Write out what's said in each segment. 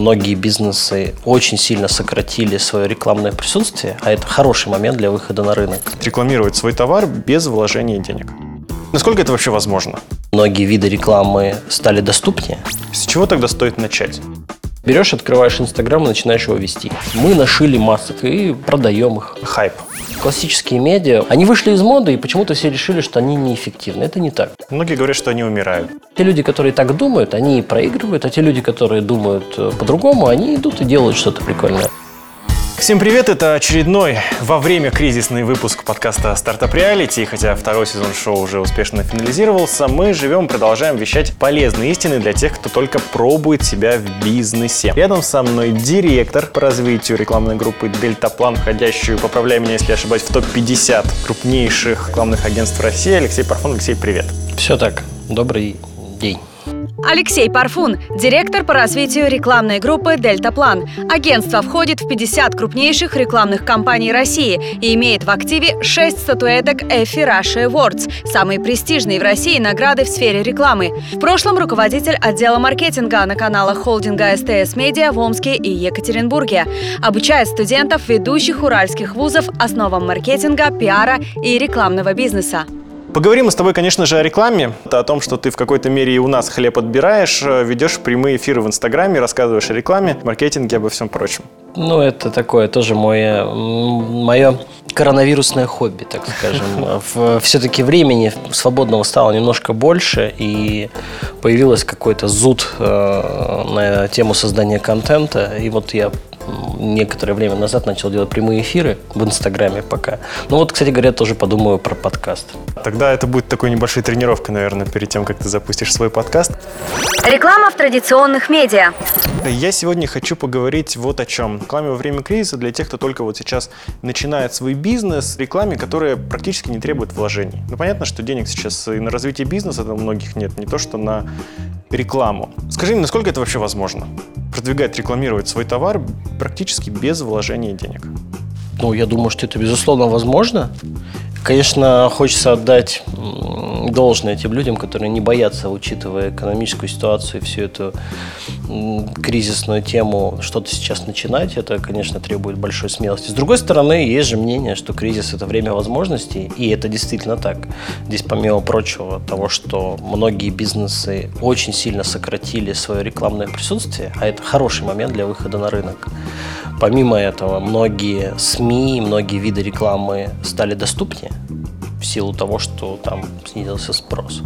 многие бизнесы очень сильно сократили свое рекламное присутствие, а это хороший момент для выхода на рынок. Рекламировать свой товар без вложения денег. Насколько это вообще возможно? Многие виды рекламы стали доступнее. С чего тогда стоит начать? Берешь, открываешь Инстаграм и начинаешь его вести. Мы нашили масок и продаем их. Хайп. Классические медиа, они вышли из моды, и почему-то все решили, что они неэффективны. Это не так. Многие говорят, что они умирают. Те люди, которые так думают, они проигрывают, а те люди, которые думают э, по-другому, они идут и делают что-то прикольное. Всем привет, это очередной во время кризисный выпуск подкаста «Стартап Реалити». Хотя второй сезон шоу уже успешно финализировался, мы живем, продолжаем вещать полезные истины для тех, кто только пробует себя в бизнесе. Рядом со мной директор по развитию рекламной группы «Дельтаплан», входящую, поправляй меня, если ошибаюсь, в топ-50 крупнейших рекламных агентств России. Алексей Парфон. Алексей, привет. Все так. Добрый день. Алексей Парфун, директор по развитию рекламной группы «Дельтаплан». Агентство входит в 50 крупнейших рекламных компаний России и имеет в активе 6 статуэток Effie Russia Awards, самые престижные в России награды в сфере рекламы. В прошлом руководитель отдела маркетинга на каналах холдинга СТС Медиа в Омске и Екатеринбурге. Обучает студентов ведущих уральских вузов основам маркетинга, пиара и рекламного бизнеса. Поговорим мы с тобой, конечно же, о рекламе, о том, что ты в какой-то мере и у нас хлеб отбираешь, э, ведешь прямые эфиры в Инстаграме, рассказываешь о рекламе, маркетинге, обо всем прочем. Ну, это такое тоже мое, мое коронавирусное хобби, так скажем. Все-таки времени свободного стало немножко больше, и появилось какой-то зуд э, на тему создания контента. И вот я некоторое время назад начал делать прямые эфиры в Инстаграме пока. Ну вот, кстати говоря, тоже подумаю про подкаст. Тогда это будет такой небольшой тренировкой, наверное, перед тем, как ты запустишь свой подкаст. Реклама в традиционных медиа. Я сегодня хочу поговорить вот о чем. Рекламе во время кризиса для тех, кто только вот сейчас начинает свой бизнес, рекламе, которая практически не требует вложений. Ну, понятно, что денег сейчас и на развитие бизнеса у многих нет, не то что на рекламу. Скажи мне, насколько это вообще возможно? Продвигать, рекламировать свой товар практически без вложения денег. Ну, я думаю, что это, безусловно, возможно. Конечно, хочется отдать должное тем людям, которые не боятся, учитывая экономическую ситуацию и всю эту кризисную тему, что-то сейчас начинать. Это, конечно, требует большой смелости. С другой стороны, есть же мнение, что кризис – это время возможностей, и это действительно так. Здесь, помимо прочего, того, что многие бизнесы очень сильно сократили свое рекламное присутствие, а это хороший момент для выхода на рынок. Помимо этого, многие СМИ, многие виды рекламы стали доступнее в силу того, что там снизился спрос.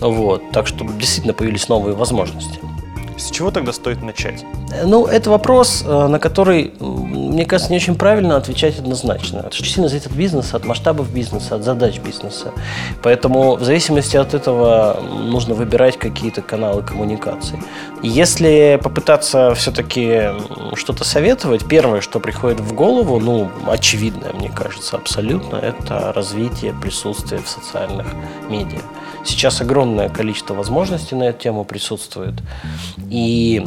Вот. Так что действительно появились новые возможности. С чего тогда стоит начать? Ну, это вопрос, э, на который, мне кажется, не очень правильно отвечать однозначно. Это очень сильно зависит от бизнеса, от масштабов бизнеса, от задач бизнеса. Поэтому в зависимости от этого нужно выбирать какие-то каналы коммуникации. Если попытаться все-таки что-то советовать, первое, что приходит в голову, ну, очевидное, мне кажется, абсолютно, это развитие присутствия в социальных медиа. Сейчас огромное количество возможностей на эту тему присутствует. И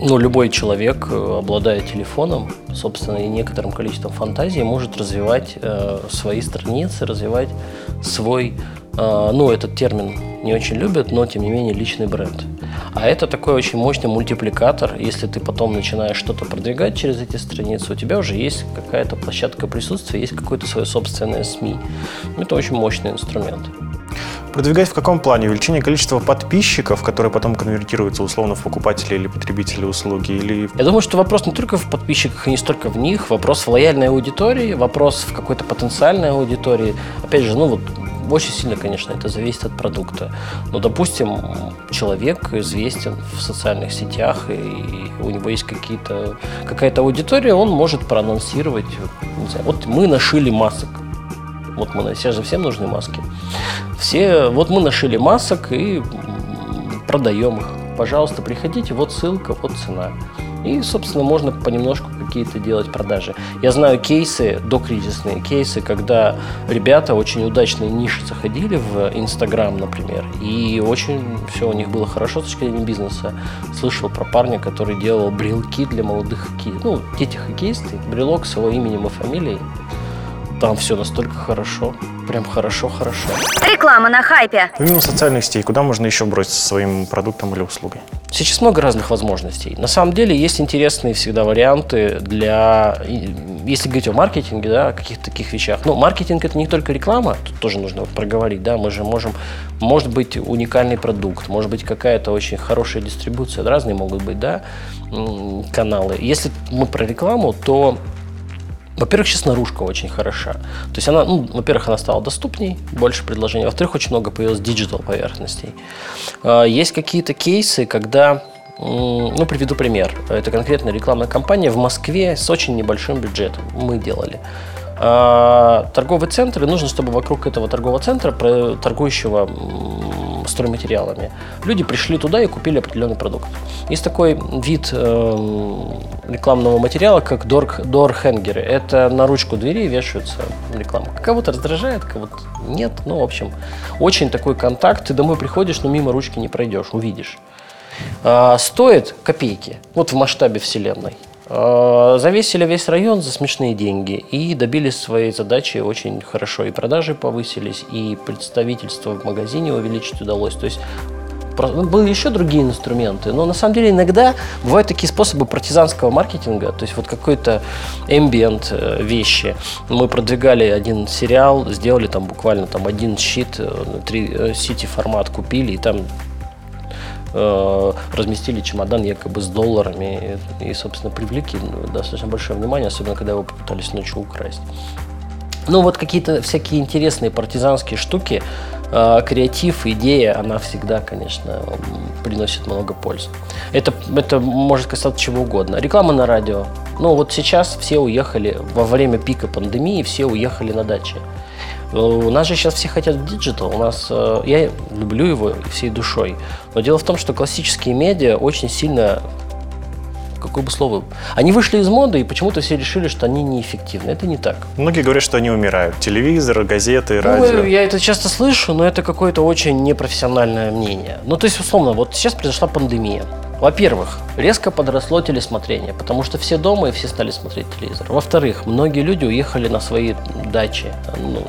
ну, любой человек, э, обладая телефоном, собственно, и некоторым количеством фантазии, может развивать э, свои страницы, развивать свой, э, ну, этот термин не очень любят, но, тем не менее, личный бренд. А это такой очень мощный мультипликатор. Если ты потом начинаешь что-то продвигать через эти страницы, у тебя уже есть какая-то площадка присутствия, есть какое-то свое собственное СМИ. Это очень мощный инструмент. Продвигать в каком плане? Увеличение количества подписчиков, которые потом конвертируются условно в покупателей или потребителей услуги? Или... Я думаю, что вопрос не только в подписчиках и не столько в них, вопрос в лояльной аудитории, вопрос в какой-то потенциальной аудитории. Опять же, ну вот очень сильно, конечно, это зависит от продукта. Но, допустим, человек известен в социальных сетях, и у него есть какие-то, какая-то аудитория, он может проанонсировать. Знаю, вот мы нашили масок. Вот мы, сейчас же всем нужны маски. Все, вот мы нашили масок и продаем их. Пожалуйста, приходите, вот ссылка, вот цена. И, собственно, можно понемножку какие-то делать продажи. Я знаю кейсы, докризисные кейсы, когда ребята очень удачные ниши заходили в Инстаграм, например, и очень все у них было хорошо с точки зрения бизнеса. Слышал про парня, который делал брелки для молодых хоккеистов. Ну, дети хоккеисты, брелок с его именем и фамилией. Там все настолько хорошо. Прям хорошо-хорошо. Реклама на хайпе. Помимо социальных сетей, куда можно еще броситься своим продуктом или услугой? Сейчас много разных возможностей. На самом деле есть интересные всегда варианты для, если говорить о маркетинге, да, о каких-то таких вещах. Ну, маркетинг это не только реклама, тут тоже нужно вот проговорить, да, мы же можем, может быть уникальный продукт, может быть какая-то очень хорошая дистрибуция, разные могут быть, да, каналы. Если мы про рекламу, то во-первых, сейчас наружка очень хороша. То есть она, ну, во-первых, она стала доступней, больше предложений. Во-вторых, очень много появилось digital поверхностей. А, Есть какие-то кейсы, когда, ну, приведу пример. Это конкретно рекламная кампания в Москве с очень небольшим бюджетом. Мы делали. А, Торговые центры, нужно, чтобы вокруг этого торгового центра, торгующего стройматериалами, люди пришли туда и купили определенный продукт. Есть такой вид эм, рекламного материала, как дор- дор-хенгеры. Это на ручку двери вешаются реклама. Кого-то раздражает, кого-то нет. Ну, в общем, очень такой контакт. Ты домой приходишь, но мимо ручки не пройдешь, увидишь. А, стоит копейки, вот в масштабе вселенной. А, Завесили весь район за смешные деньги и добились своей задачи очень хорошо. И продажи повысились, и представительство в магазине увеличить удалось. То есть ну, были еще другие инструменты, но на самом деле иногда бывают такие способы партизанского маркетинга, то есть вот какой-то ambient э, вещи. Мы продвигали один сериал, сделали там буквально там один щит, э, три э, сити формат купили, и там э, разместили чемодан якобы с долларами и, и, собственно, привлекли ну, достаточно большое внимание, особенно когда его попытались ночью украсть. Ну, вот какие-то всякие интересные партизанские штуки, э, креатив, идея, она всегда, конечно, приносит много пользы. Это, это может касаться чего угодно. Реклама на радио. Ну, вот сейчас все уехали, во время пика пандемии все уехали на дачи. Э, У нас же сейчас все хотят digital. У нас, э, я люблю его всей душой. Но дело в том, что классические медиа очень сильно какое бы слово... Они вышли из моды, и почему-то все решили, что они неэффективны. Это не так. Многие говорят, что они умирают. Телевизор, газеты, Ну, радио. я это часто слышу, но это какое-то очень непрофессиональное мнение. Ну, то есть, условно, вот сейчас произошла пандемия. Во-первых, резко подросло телесмотрение, потому что все дома и все стали смотреть телевизор. Во-вторых, многие люди уехали на свои дачи, ну,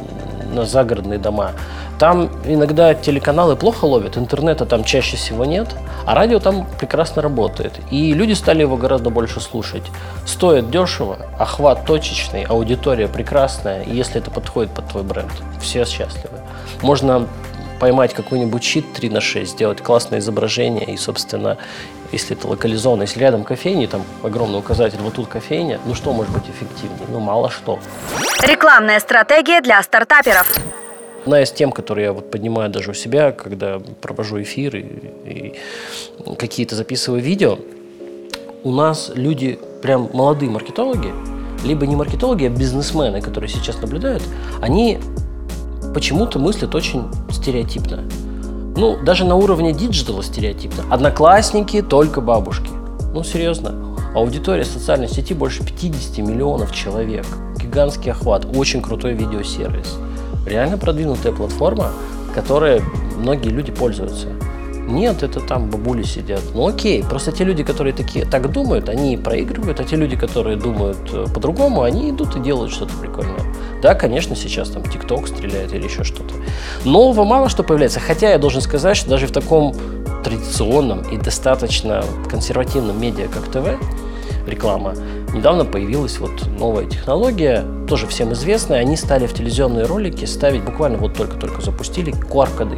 на загородные дома. Там иногда телеканалы плохо ловят, интернета там чаще всего нет, а радио там прекрасно работает. И люди стали его гораздо больше слушать. Стоит дешево, охват точечный, аудитория прекрасная, и если это подходит под твой бренд, все счастливы. Можно поймать какой-нибудь щит 3 на 6, сделать классное изображение и, собственно, если это локализованно, если рядом кофейни, там огромный указатель, вот тут кофейня, ну что может быть эффективнее? Ну мало что. Рекламная стратегия для стартаперов. Одна из тем, которые я вот поднимаю даже у себя, когда провожу эфиры и какие-то записываю видео, у нас люди, прям молодые маркетологи, либо не маркетологи, а бизнесмены, которые сейчас наблюдают, они почему-то мыслят очень стереотипно. Ну, даже на уровне digital а стереотипно. Одноклассники только бабушки. Ну, серьезно. Аудитория социальной сети больше 50 миллионов человек. Гигантский охват. Очень крутой видеосервис. Реально продвинутая платформа, которой многие люди пользуются. Нет, это там бабули сидят. Ну окей, просто те люди, которые такие, так думают, они проигрывают, а те люди, которые думают э, по-другому, они идут и делают что-то прикольное. Да, конечно, сейчас там ТикТок стреляет или еще что-то. Нового мало что появляется, хотя я должен сказать, что даже в таком традиционном и достаточно консервативном медиа, как ТВ, реклама, недавно появилась вот новая технология, тоже всем известная, они стали в телевизионные ролики ставить, буквально вот только-только запустили QR-коды.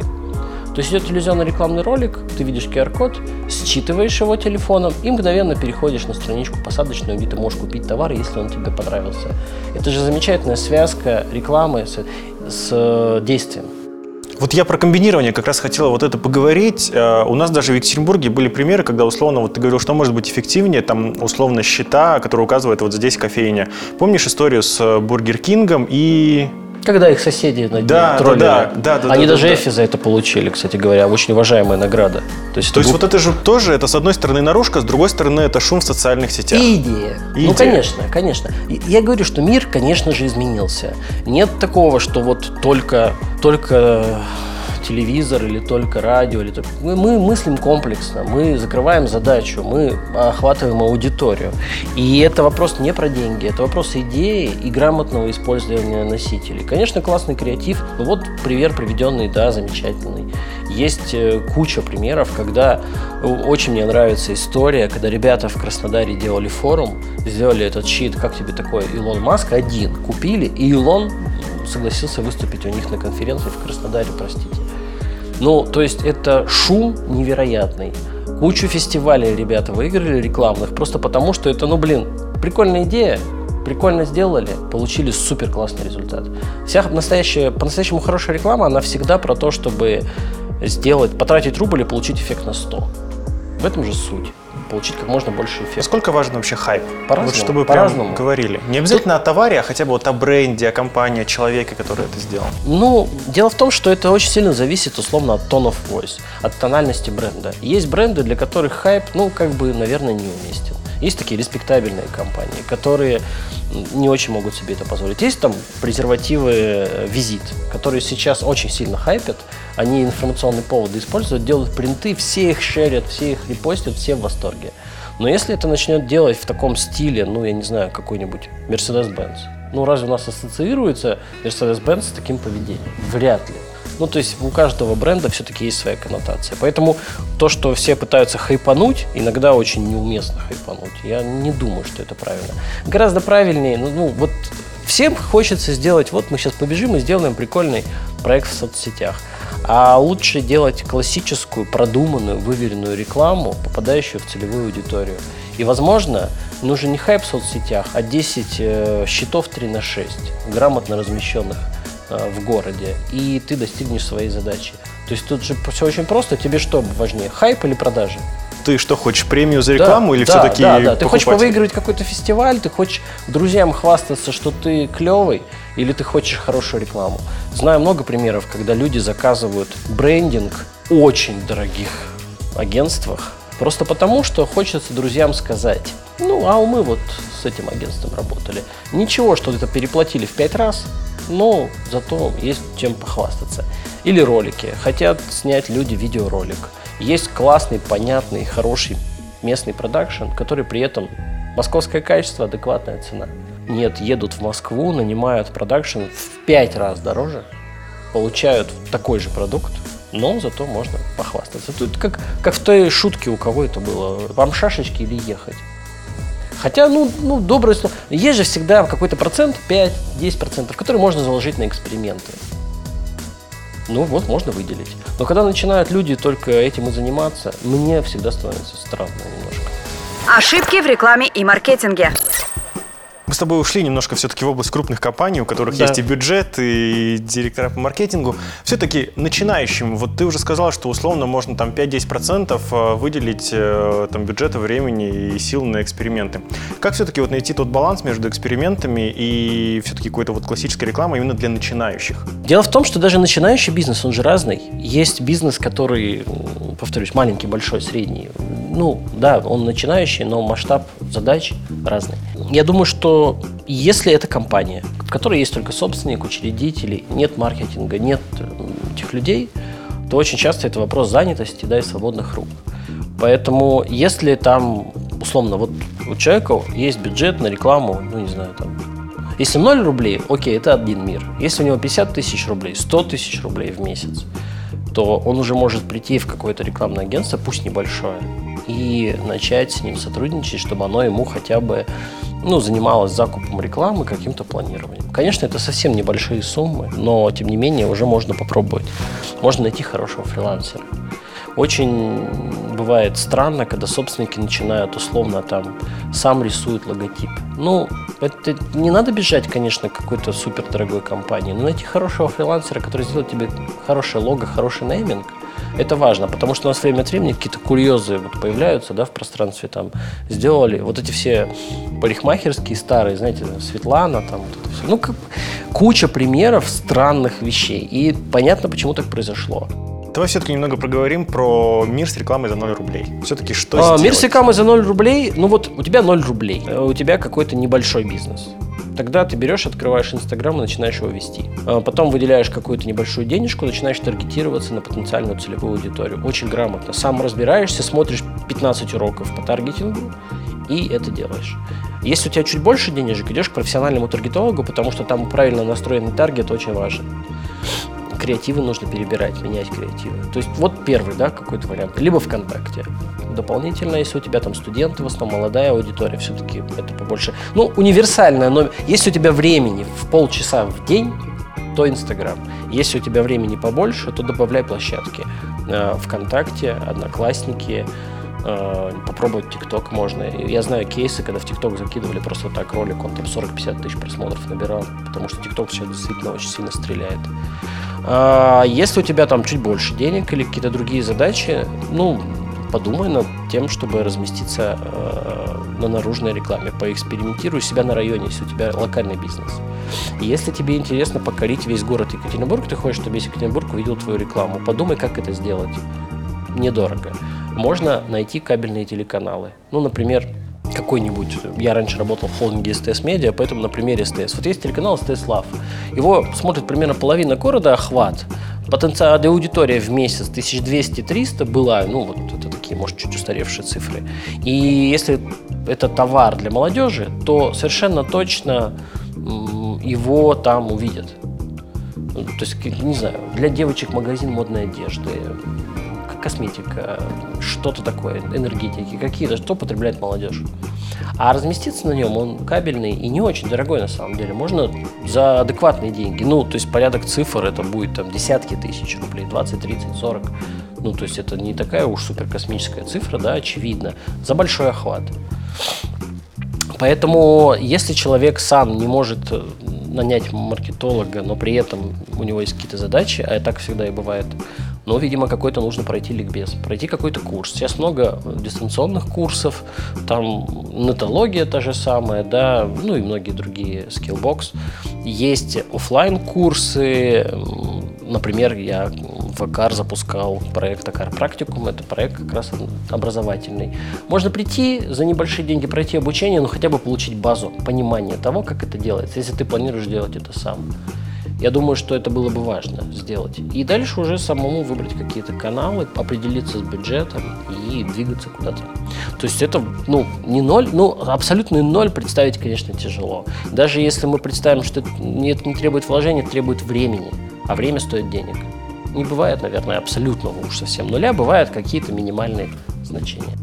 То есть идет телевизионный рекламный ролик, ты видишь QR-код, считываешь его телефоном и мгновенно переходишь на страничку посадочную, где ты можешь купить товар, если он тебе понравился. Это же замечательная связка рекламы с, с э, действием. Вот я про комбинирование как раз хотела вот это поговорить. Э, У нас даже в Екатеринбурге были примеры, когда условно, вот ты говорил, что может быть эффективнее, там условно щиты, которые указывают вот здесь кофейня. Помнишь историю с э, Burger King ом и... Когда их соседи на дне Да, да, троллили. да, да, да, Они да, даже да. Effie за это получили, кстати говоря, очень уважаемая награда. То есть, То есть это вот это же тоже, это с одной стороны наружка, с другой стороны это шум в социальных сетях. И идея. И ну, идея. конечно, конечно. Я говорю, что мир, конечно же, изменился. Нет такого, что вот только, только телевизор или только радио. Или только... Мы, мы мыслим комплексно, мы закрываем задачу, мы охватываем аудиторию. И это вопрос не про деньги, это вопрос идеи и грамотного использования носителей. Конечно, классный креатив, ну вот пример приведенный, да, замечательный. Есть э, куча примеров, когда очень мне нравится история, когда ребята в Краснодаре делали форум, сделали этот щит, как тебе такой, Илон Маск один, купили, и Илон согласился выступить у них на конференции в Краснодаре, простите. Ну, то есть это шум невероятный. Кучу фестивалей ребята выиграли рекламных, просто потому что это, ну блин, прикольная идея, прикольно сделали, получили супер классный результат. Вся настоящая, по-настоящему хорошая реклама, она всегда про то, чтобы сделать, потратить рубль и получить эффект на 100. В этом же суть получить как можно больше эффекта. Насколько важен вообще хайп? По-разному. Вот чтобы по-разному. говорили. Не обязательно Тут... о товаре, а хотя бы вот о бренде, о компании, о человеке, который это сделал. Ну, дело в том, что это очень сильно зависит условно от of voice, от тональности бренда. Есть бренды, для которых хайп, ну, как бы, наверное, неуместен. Есть такие респектабельные компании, которые не очень могут себе это позволить. Есть там презервативы э, Визит, которые сейчас очень сильно хайпят. Они информационные поводы используют, делают принты, все их шерят, все их репостят, все в восторге. Но если это начнет делать в таком стиле, ну, я не знаю, какой-нибудь Mercedes-Benz, ну, разве у нас ассоциируется Mercedes-Benz с таким поведением? Вряд ли. Ну, то есть у каждого бренда все-таки есть своя коннотация. Поэтому то, что все пытаются хайпануть, иногда очень неуместно хайпануть. Я не думаю, что это правильно. Гораздо правильнее, ну, ну вот всем хочется сделать, вот мы сейчас побежим и сделаем прикольный проект в соцсетях. А лучше делать классическую, продуманную, выверенную рекламу, попадающую в целевую аудиторию. И, возможно, нужен не хайп в соцсетях, а 10 э, счетов 3 на 6, грамотно размещенных в городе, и ты достигнешь своей задачи. То есть тут же все очень просто. Тебе что важнее, хайп или продажи? Ты что, хочешь премию за рекламу да, или да, все-таки Да, да, ты хочешь выиграть какой-то фестиваль, ты хочешь друзьям хвастаться, что ты клевый, или ты хочешь хорошую рекламу. Знаю много примеров, когда люди заказывают брендинг очень дорогих агентствах, просто потому, что хочется друзьям сказать, ну, а мы вот с этим агентством работали. Ничего, что это переплатили в пять раз, но зато есть чем похвастаться. Или ролики. Хотят снять люди видеоролик. Есть классный, понятный, хороший местный продакшн, который при этом московское качество, адекватная цена. Нет, едут в Москву, нанимают продакшн в пять раз дороже, получают такой же продукт, но зато можно похвастаться. Тут как, как в той шутке, у кого это было, вам шашечки или ехать. Хотя, ну, ну доброе слово. Есть же всегда какой-то процент, 5-10%, который можно заложить на эксперименты. Ну вот, можно выделить. Но когда начинают люди только этим и заниматься, мне всегда становится странно немножко. Ошибки в рекламе и маркетинге. Тобой ушли немножко все-таки в область крупных компаний, у которых да. есть и бюджет, и директора по маркетингу. Все-таки начинающим, вот ты уже сказал, что условно можно там 5-10% э, выделить э, там бюджета, времени и сил на эксперименты. Как все-таки вот найти тот баланс между экспериментами и все-таки какой-то вот классической рекламой именно для начинающих? Дело в том, что даже начинающий бизнес, он же разный. Есть бизнес, который, повторюсь, маленький, большой, средний. Ну, да, он начинающий, но масштаб задач разный. Я думаю, что если это компания, в которой есть только собственник, учредители, нет маркетинга, нет этих людей, то очень часто это вопрос занятости да, и свободных рук. Поэтому если там, условно, вот у человека есть бюджет на рекламу, ну не знаю, там, если 0 рублей, окей, это один мир. Если у него 50 тысяч рублей, 100 тысяч рублей в месяц, то он уже может прийти в какое-то рекламное агентство, пусть небольшое, и начать с ним сотрудничать, чтобы оно ему хотя бы ну, занималась закупом рекламы, каким-то планированием. Конечно, это совсем небольшие суммы, но, тем не менее, уже можно попробовать. Можно найти хорошего фрилансера. Очень бывает странно, когда собственники начинают условно там сам рисуют логотип. Ну, это не надо бежать, конечно, к какой-то супер дорогой компании, но найти хорошего фрилансера, который сделает тебе хорошее лого, хороший нейминг – это важно, потому что у нас время от времени какие-то курьезы вот появляются да, в пространстве. Там сделали вот эти все парикмахерские старые, знаете, Светлана, там вот это все. Ну, как, куча примеров странных вещей. И понятно, почему так произошло. Давай все-таки немного проговорим про мир с рекламой за 0 рублей. Все-таки что а, Мир с рекламой за 0 рублей, ну вот у тебя 0 рублей, э, у тебя какой-то небольшой бизнес. Тогда ты берешь, открываешь Инстаграм и начинаешь его вести. А потом выделяешь какую-то небольшую денежку, начинаешь таргетироваться на потенциальную целевую аудиторию. Очень грамотно. Сам разбираешься, смотришь 15 уроков по таргетингу и это делаешь. Если у тебя чуть больше денежек, идешь к профессиональному таргетологу, потому что там правильно настроенный таргет очень важен креативы нужно перебирать, менять креативы. То есть вот первый, да, какой-то вариант. Либо ВКонтакте. Дополнительно, если у тебя там студенты, в основном молодая аудитория, все-таки это побольше. Ну, универсальная, но если у тебя времени в полчаса в день, то Инстаграм. Если у тебя времени побольше, то добавляй площадки. Э, ВКонтакте, Одноклассники, э, попробовать ТикТок можно. Я знаю кейсы, когда в ТикТок закидывали просто так ролик, он там 40-50 тысяч просмотров набирал, потому что ТикТок сейчас действительно очень сильно стреляет. А если у тебя там чуть больше денег или какие-то другие задачи, ну, подумай над тем, чтобы разместиться э, на наружной рекламе. Поэкспериментируй себя на районе, если у тебя локальный бизнес. Если тебе интересно покорить весь город Екатеринбург, ты хочешь, чтобы весь Екатеринбург увидел твою рекламу, подумай, как это сделать. Недорого. Можно найти кабельные телеканалы. Ну, например, какой-нибудь, я раньше работал в холдинге СТС Медиа, поэтому на примере СТС. Вот есть телеканал СТС Лав. Его смотрит примерно половина города, охват. Потенциальная аудитория в месяц 1200-300 была, ну вот это такие, может, чуть устаревшие цифры. И если это товар для молодежи, то совершенно точно его там увидят. То есть, не знаю, для девочек магазин модной одежды, косметика, что-то такое, энергетики, какие-то, что потребляет молодежь. А разместиться на нем он кабельный и не очень дорогой на самом деле. Можно за адекватные деньги. Ну, то есть порядок цифр это будет там десятки тысяч рублей, 20, 30, 40. Ну, то есть это не такая уж супер космическая цифра, да, очевидно. За большой охват. Поэтому, если человек сам не может э, нанять маркетолога, но при этом у него есть какие-то задачи, а так всегда и бывает, но, видимо, какой-то нужно пройти ликбез, пройти какой-то курс. Сейчас много дистанционных курсов, там нетология та же самая, да, ну и многие другие, Skillbox. Есть офлайн курсы например, я в КАР запускал проект АКАР Практикум, это проект как раз образовательный. Можно прийти за небольшие деньги, пройти обучение, но хотя бы получить базу, понимание того, как это делается, если ты планируешь делать это сам. Я думаю, что это было бы важно сделать. И дальше уже самому выбрать какие-то каналы, определиться с бюджетом и двигаться куда-то. То есть это, ну, не ноль, ну, абсолютный ноль представить, конечно, тяжело. Даже если мы представим, что это не, требует вложения, это требует времени, а время стоит денег. Не бывает, наверное, абсолютного уж совсем нуля, бывают какие-то минимальные значения.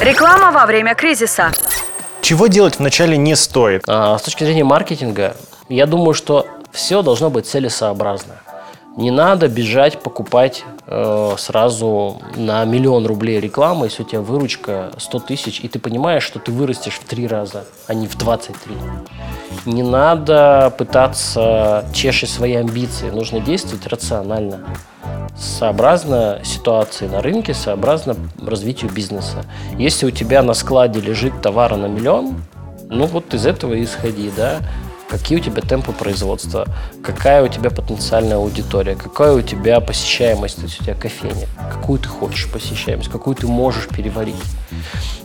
Реклама во время кризиса. Чего делать вначале не стоит? А, с точки зрения маркетинга, я думаю, что все должно быть целесообразно. Не надо бежать покупать э, сразу на миллион рублей рекламы, если у тебя выручка 100 тысяч, и ты понимаешь, что ты вырастешь в три раза, а не в 23. Не надо пытаться чешить свои амбиции, нужно действовать рационально, сообразно ситуации на рынке, сообразно развитию бизнеса. Если у тебя на складе лежит товара на миллион, ну вот из этого исходи, да какие у тебя темпы производства, какая у тебя потенциальная аудитория, какая у тебя посещаемость, то есть у тебя кофейня, какую ты хочешь посещаемость, какую ты можешь переварить.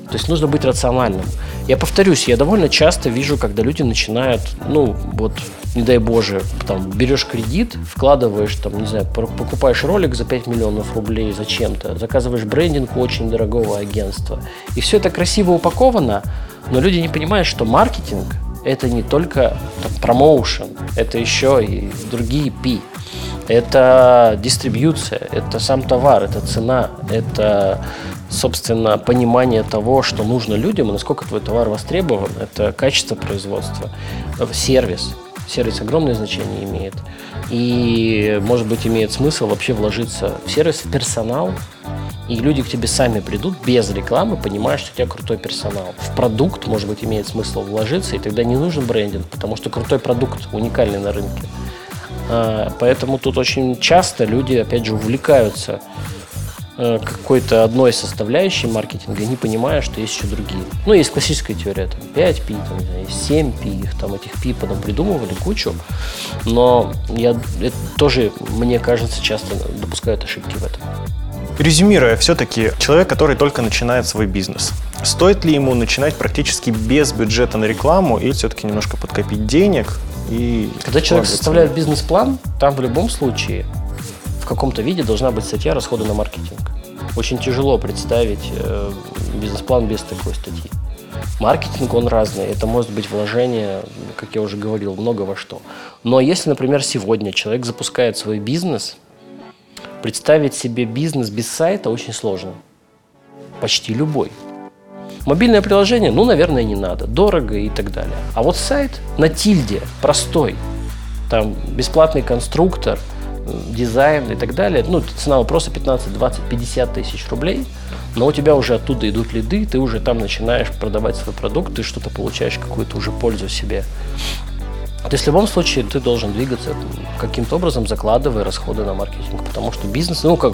То есть нужно быть рациональным. Я повторюсь, я довольно часто вижу, когда люди начинают, ну, вот, не дай боже, там, берешь кредит, вкладываешь, там, не знаю, покупаешь ролик за 5 миллионов рублей зачем-то, заказываешь брендинг у очень дорогого агентства. И все это красиво упаковано, но люди не понимают, что маркетинг – это не только промоушен, это еще и другие P. Это дистрибьюция, это сам товар, это цена, это, собственно, понимание того, что нужно людям и насколько твой товар востребован, это качество производства, сервис. Сервис огромное значение имеет. И, может быть, имеет смысл вообще вложиться в сервис, в персонал, и люди к тебе сами придут без рекламы, понимая, что у тебя крутой персонал. В продукт, может быть, имеет смысл вложиться, и тогда не нужен брендинг, потому что крутой продукт уникальный на рынке. А, поэтому тут очень часто люди, опять же, увлекаются э, какой-то одной составляющей маркетинга, не понимая, что есть еще другие. Ну, есть классическая теория, там, 5 пи, там, есть 7 пи, их там, этих пи потом придумывали кучу, но я, это тоже, мне кажется, часто допускают ошибки в этом. Резюмируя, все-таки человек, который только начинает свой бизнес, стоит ли ему начинать практически без бюджета на рекламу или все-таки немножко подкопить денег и... Когда человек составляет бизнес-план, там в любом случае в каком-то виде должна быть статья расходы на маркетинг. Очень тяжело представить э, бизнес-план без такой статьи. Маркетинг, он разный. Это может быть вложение, как я уже говорил, много во что. Но если, например, сегодня человек запускает свой бизнес, представить себе бизнес без сайта очень сложно. Почти любой. Мобильное приложение, ну, наверное, не надо. Дорого и так далее. А вот сайт на тильде, простой. Там бесплатный конструктор, э, дизайн и так далее. Ну, цена вопроса 15, 20, 50 тысяч рублей. Но у тебя уже оттуда идут лиды, ты уже там начинаешь продавать свой продукт, ты что-то получаешь, какую-то уже пользу себе. То есть в любом случае ты должен двигаться каким-то образом, закладывая расходы на маркетинг. Потому что бизнес, ну как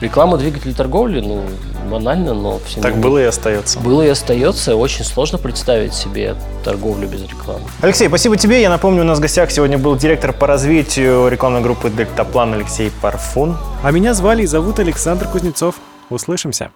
реклама двигатель торговли, ну банально, но всем Так было и остается. было и остается. Очень сложно представить себе торговлю без рекламы. Алексей, спасибо тебе. Я напомню, у нас в гостях сегодня был директор по развитию рекламной группы «Дельтаплан» Алексей Парфун. А меня звали и зовут Александр Кузнецов. Услышимся.